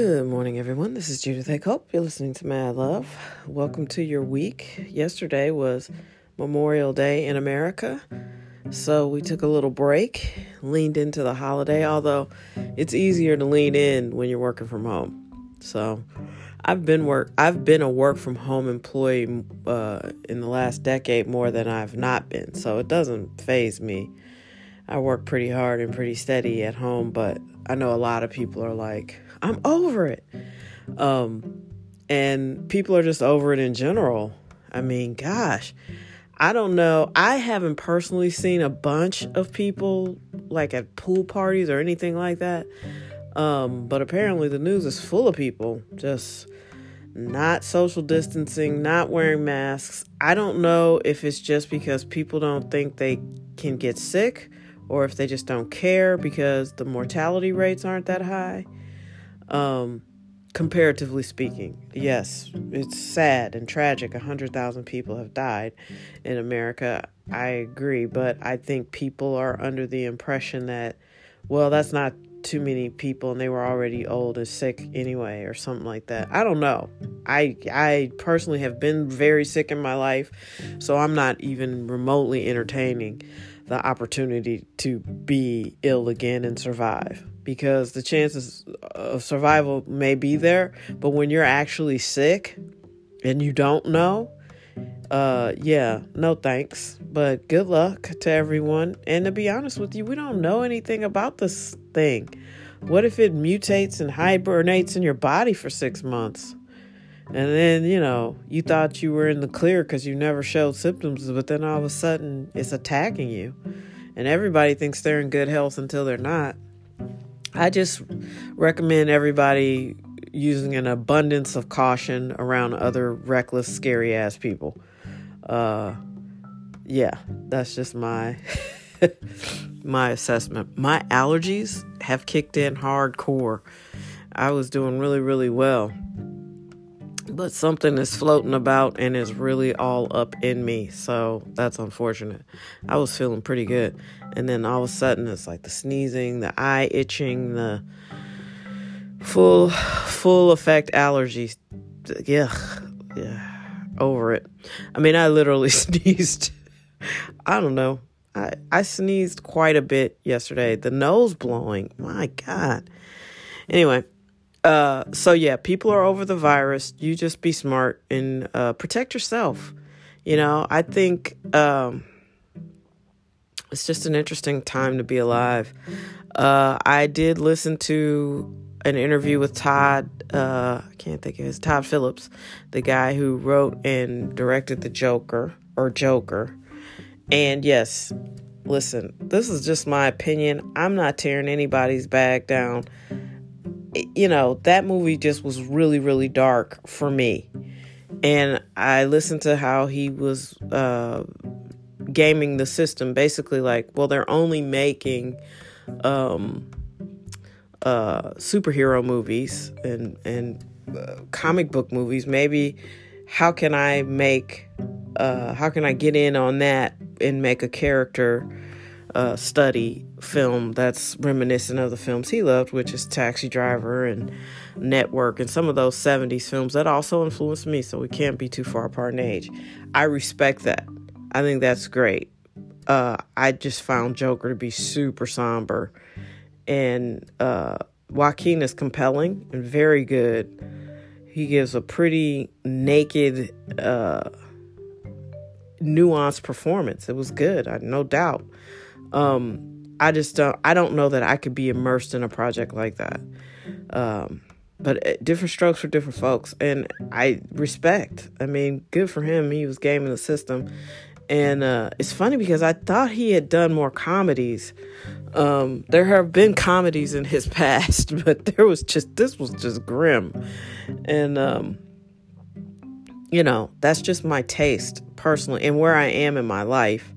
Good morning, everyone. This is Judith A. Culp. You're listening to Mad Love. Welcome to your week. Yesterday was Memorial Day in America, so we took a little break, leaned into the holiday, although it's easier to lean in when you're working from home. So I've been work I've been a work from home employee uh, in the last decade more than I've not been, so it doesn't phase me. I work pretty hard and pretty steady at home, but I know a lot of people are like, I'm over it. Um, and people are just over it in general. I mean, gosh, I don't know. I haven't personally seen a bunch of people like at pool parties or anything like that. Um, but apparently the news is full of people just not social distancing, not wearing masks. I don't know if it's just because people don't think they can get sick or if they just don't care because the mortality rates aren't that high. Um, comparatively speaking, yes, it's sad and tragic. 100,000 people have died in America. I agree, but I think people are under the impression that, well, that's not too many people and they were already old and sick anyway or something like that. I don't know. I I personally have been very sick in my life, so I'm not even remotely entertaining the opportunity to be ill again and survive because the chances of survival may be there, but when you're actually sick and you don't know, uh yeah, no thanks. But good luck to everyone. And to be honest with you, we don't know anything about this thing. What if it mutates and hibernates in your body for 6 months? And then, you know, you thought you were in the clear because you never showed symptoms, but then all of a sudden it's attacking you. And everybody thinks they're in good health until they're not. I just recommend everybody using an abundance of caution around other reckless, scary ass people. Uh, yeah, that's just my my assessment. My allergies have kicked in hardcore. I was doing really, really well. But something is floating about and is really all up in me. So that's unfortunate. I was feeling pretty good. And then all of a sudden it's like the sneezing, the eye itching, the full full effect allergies. Yeah. Yeah. Over it. I mean, I literally sneezed. I don't know. I, I sneezed quite a bit yesterday. The nose blowing. My God. Anyway, uh, so yeah, people are over the virus. You just be smart and uh, protect yourself. You know, I think um, it's just an interesting time to be alive. Uh, I did listen to an interview with Todd. Uh, I can't think of his Todd Phillips, the guy who wrote and directed the Joker or Joker. And yes, listen, this is just my opinion. I'm not tearing anybody's bag down you know, that movie just was really, really dark for me. And I listened to how he was uh, gaming the system, basically, like, well, they're only making um, uh, superhero movies and, and uh, comic book movies. Maybe how can I make, uh, how can I get in on that and make a character? Uh, study film that's reminiscent of the films he loved, which is Taxi Driver and Network and some of those 70s films that also influenced me. So we can't be too far apart in age. I respect that. I think that's great. Uh, I just found Joker to be super somber. And uh, Joaquin is compelling and very good. He gives a pretty naked, uh, nuanced performance. It was good, no doubt. Um, I just don't. I don't know that I could be immersed in a project like that. Um, but uh, different strokes for different folks, and I respect. I mean, good for him. He was gaming the system, and uh, it's funny because I thought he had done more comedies. Um, there have been comedies in his past, but there was just this was just grim, and um, you know that's just my taste personally, and where I am in my life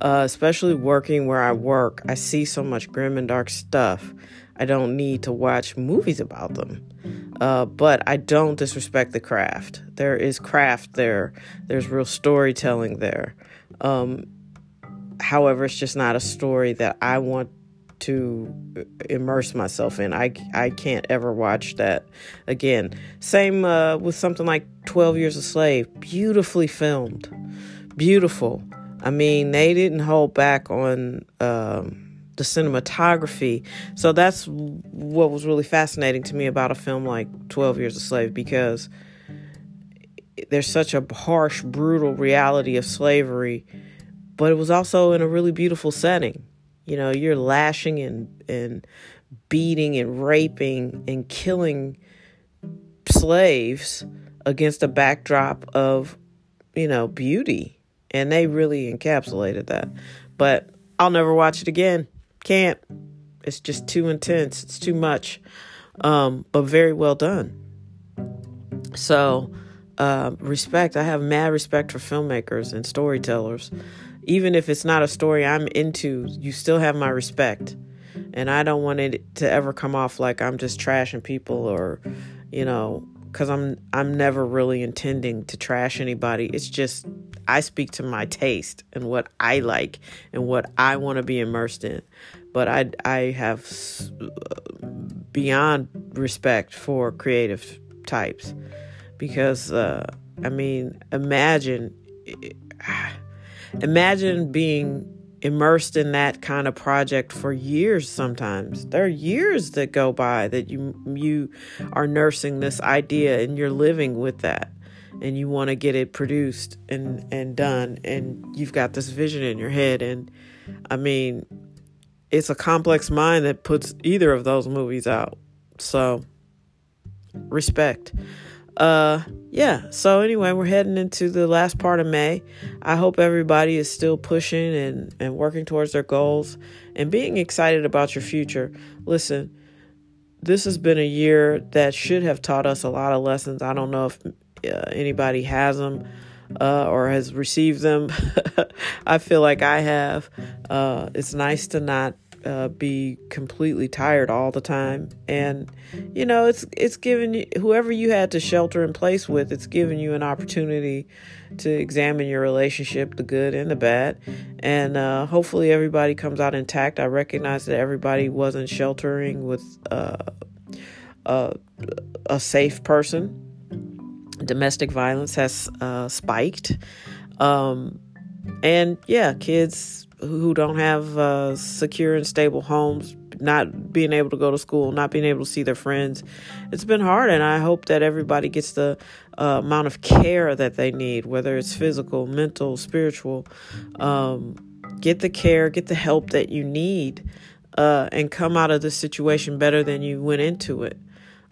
uh, especially working where I work, I see so much grim and dark stuff. I don't need to watch movies about them. Uh, but I don't disrespect the craft. There is craft there, there's real storytelling there. Um, however, it's just not a story that I want to immerse myself in. I, I can't ever watch that again. Same uh, with something like 12 Years a Slave. Beautifully filmed. Beautiful. I mean, they didn't hold back on um, the cinematography. So that's what was really fascinating to me about a film like 12 Years a Slave because there's such a harsh, brutal reality of slavery, but it was also in a really beautiful setting. You know, you're lashing and and beating and raping and killing slaves against a backdrop of, you know, beauty. And they really encapsulated that. But I'll never watch it again. Can't. It's just too intense. It's too much. Um, but very well done. So, uh, respect. I have mad respect for filmmakers and storytellers. Even if it's not a story I'm into, you still have my respect. And I don't want it to ever come off like I'm just trashing people or, you know, because I'm I'm never really intending to trash anybody. It's just I speak to my taste and what I like and what I want to be immersed in. But I I have beyond respect for creative types because uh, I mean, imagine imagine being immersed in that kind of project for years sometimes there are years that go by that you you are nursing this idea and you're living with that and you want to get it produced and and done and you've got this vision in your head and i mean it's a complex mind that puts either of those movies out. So respect. Uh yeah so anyway we're heading into the last part of may. I hope everybody is still pushing and and working towards their goals and being excited about your future. Listen this has been a year that should have taught us a lot of lessons. I don't know if uh, anybody has them uh, or has received them i feel like i have. Uh, it's nice to not uh, be completely tired all the time. And you know it's it's given you whoever you had to shelter in place with it's given you an opportunity to examine your relationship the good and the bad. And uh, hopefully everybody comes out intact. I recognize that everybody wasn't sheltering with uh, a, a safe person domestic violence has uh, spiked um, and yeah kids who don't have uh, secure and stable homes, not being able to go to school, not being able to see their friends. It's been hard, and I hope that everybody gets the uh, amount of care that they need, whether it's physical, mental, spiritual. Um, get the care, get the help that you need, uh, and come out of the situation better than you went into it.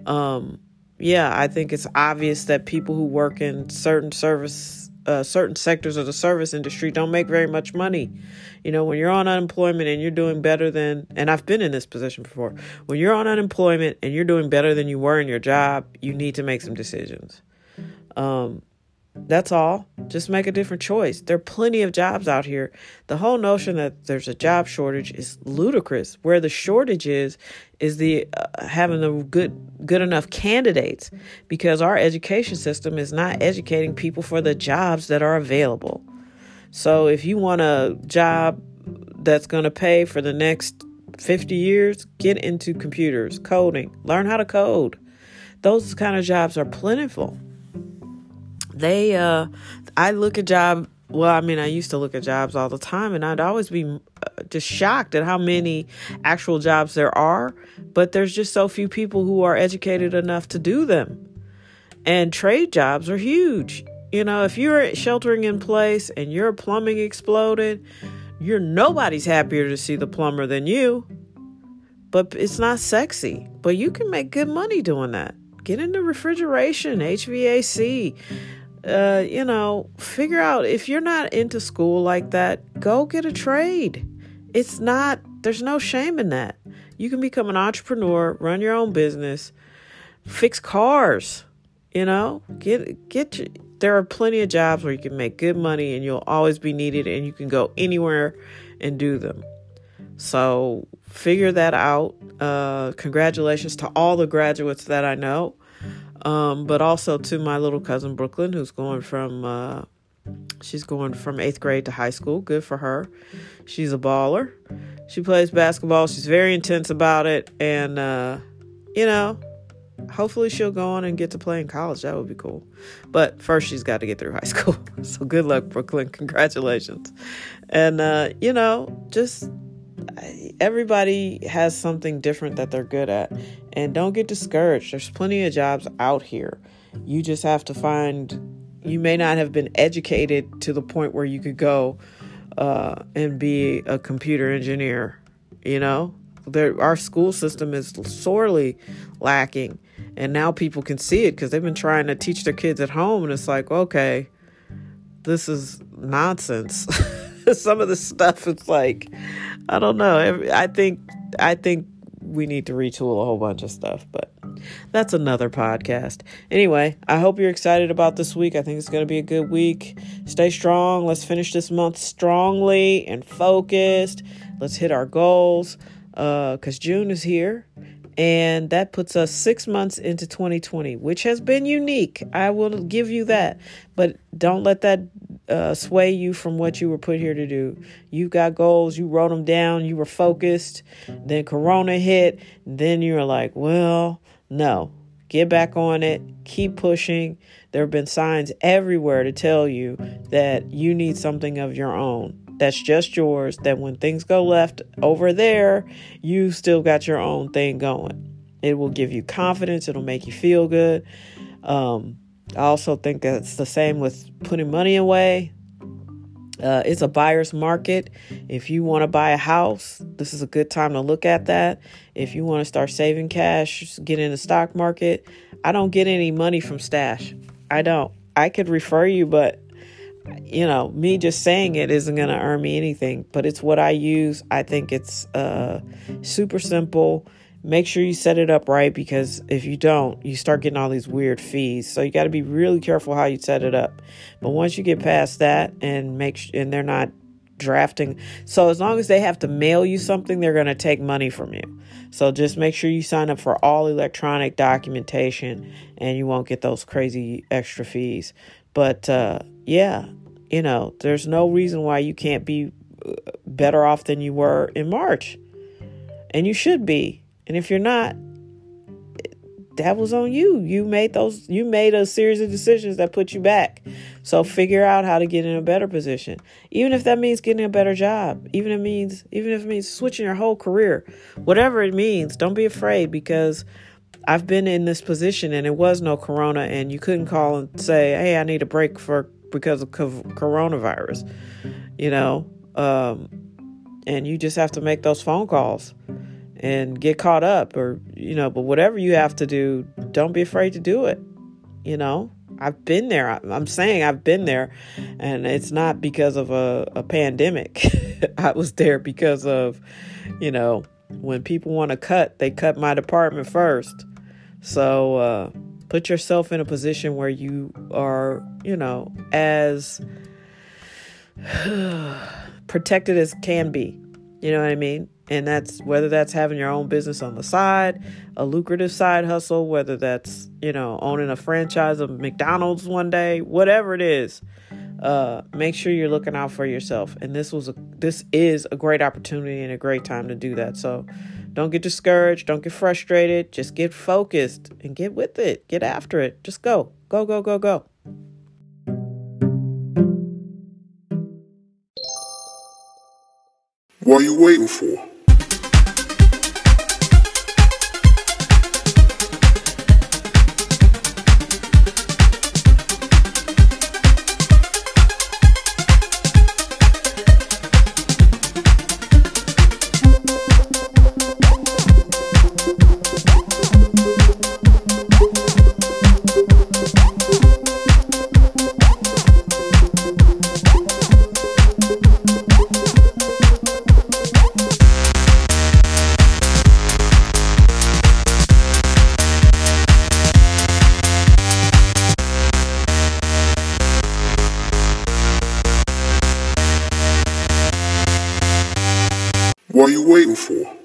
Um, yeah, I think it's obvious that people who work in certain service uh, certain sectors of the service industry don't make very much money. You know, when you're on unemployment and you're doing better than, and I've been in this position before, when you're on unemployment and you're doing better than you were in your job, you need to make some decisions. Um, that's all. Just make a different choice. There are plenty of jobs out here. The whole notion that there's a job shortage is ludicrous. Where the shortage is is the uh, having the good good enough candidates because our education system is not educating people for the jobs that are available. So if you want a job that's going to pay for the next 50 years, get into computers, coding, learn how to code. Those kind of jobs are plentiful they uh i look at job well i mean i used to look at jobs all the time and i'd always be uh, just shocked at how many actual jobs there are but there's just so few people who are educated enough to do them. And trade jobs are huge. You know if you're sheltering in place and your plumbing exploded you're nobody's happier to see the plumber than you. But it's not sexy but you can make good money doing that. Get into refrigeration hvac uh, you know, figure out if you're not into school like that, go get a trade. It's not, there's no shame in that. You can become an entrepreneur, run your own business, fix cars, you know, get, get, there are plenty of jobs where you can make good money and you'll always be needed and you can go anywhere and do them. So figure that out. Uh, congratulations to all the graduates that I know um, but also to my little cousin Brooklyn, who's going from uh, She's going from eighth grade to high school. Good for her. She's a baller. She plays basketball. She's very intense about it. And, uh, you know, hopefully she'll go on and get to play in college. That would be cool. But first, she's got to get through high school. so good luck, Brooklyn. Congratulations. And, uh, you know, just everybody has something different that they're good at. And don't get discouraged. There's plenty of jobs out here. You just have to find, you may not have been educated to the point where you could go uh, and be a computer engineer. You know, there, our school system is sorely lacking. And now people can see it because they've been trying to teach their kids at home. And it's like, okay, this is nonsense. Some of the stuff, it's like, I don't know. I think, I think we need to retool a whole bunch of stuff, but that's another podcast. Anyway, I hope you're excited about this week. I think it's going to be a good week. Stay strong. Let's finish this month strongly and focused. Let's hit our goals because uh, June is here. And that puts us six months into 2020, which has been unique. I will give you that. But don't let that uh, sway you from what you were put here to do. You got goals, you wrote them down, you were focused. Then Corona hit. Then you were like, well, no, get back on it, keep pushing. There have been signs everywhere to tell you that you need something of your own that's just yours, that when things go left over there, you still got your own thing going. It will give you confidence, it'll make you feel good. Um, I also think it's the same with putting money away. Uh, it's a buyer's market. If you want to buy a house, this is a good time to look at that. If you want to start saving cash, get in the stock market. I don't get any money from Stash. I don't. I could refer you, but you know, me just saying it isn't going to earn me anything. But it's what I use. I think it's uh, super simple make sure you set it up right because if you don't, you start getting all these weird fees. So you got to be really careful how you set it up. But once you get past that and make sh- and they're not drafting, so as long as they have to mail you something, they're going to take money from you. So just make sure you sign up for all electronic documentation and you won't get those crazy extra fees. But uh, yeah, you know, there's no reason why you can't be uh, better off than you were in March. And you should be and if you're not, that was on you. You made those you made a series of decisions that put you back. So figure out how to get in a better position. Even if that means getting a better job, even if it means even if it means switching your whole career. Whatever it means, don't be afraid because I've been in this position and it was no corona and you couldn't call and say, "Hey, I need a break for because of coronavirus." You know, um, and you just have to make those phone calls and get caught up or you know but whatever you have to do don't be afraid to do it you know? I've been there. I'm saying i've been there and it's not because of a, a pandemic. I was there because of you know when people want to cut they cut my department first. So uh, put yourself in a position where you are you know as protected as can be. You know what i mean and that's whether that's having your own business on the side, a lucrative side hustle, whether that's, you know, owning a franchise of McDonald's one day, whatever it is. Uh, make sure you're looking out for yourself. And this was a this is a great opportunity and a great time to do that. So don't get discouraged, don't get frustrated, just get focused and get with it. Get after it. Just go. Go, go, go, go. What are you waiting for? For?